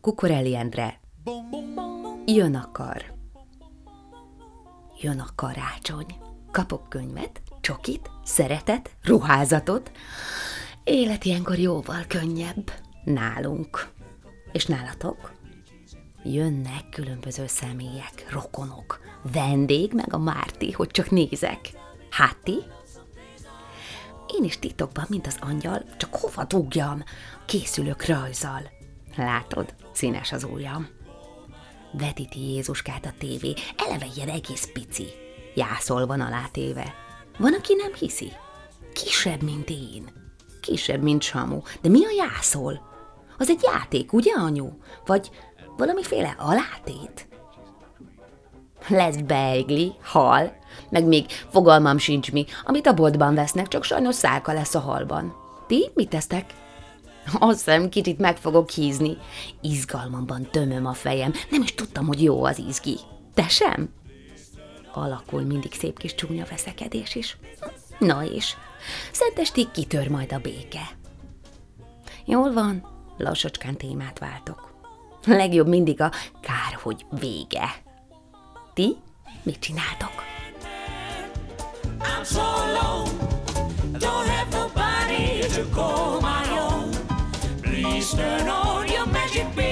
Kukorelli Endre Jön a kar Jön a karácsony Kapok könyvet, csokit, szeretet, ruházatot Élet ilyenkor jóval könnyebb Nálunk És nálatok? Jönnek különböző személyek, rokonok, vendég, meg a Márti, hogy csak nézek. Hát ti? Én is titokban, mint az angyal, csak hova dugjam? Készülök rajzal. Látod, színes az ujjam. Vetíti Jézuskát a tévé, eleve ilyen egész pici. Jászol van alátéve. Van, aki nem hiszi. Kisebb, mint én. Kisebb, mint Samu. De mi a jászol? Az egy játék, ugye, anyu? Vagy valamiféle alátét? Lesz beigli, hal, meg még fogalmam sincs mi, amit a boltban vesznek, csak sajnos szálka lesz a halban. Ti mit tesztek? Azt hiszem, kicsit meg fogok hízni. Izgalmamban tömöm a fejem, nem is tudtam, hogy jó az izgi. Te sem? Alakul mindig szép kis csúnya veszekedés is. Na és, szentestig kitör majd a béke. Jól van, lassacskán témát váltok. Legjobb mindig a kár, hogy vége. Ti mit csináltok? I'm so alone, don't have nobody to call my own. Please turn on your magic.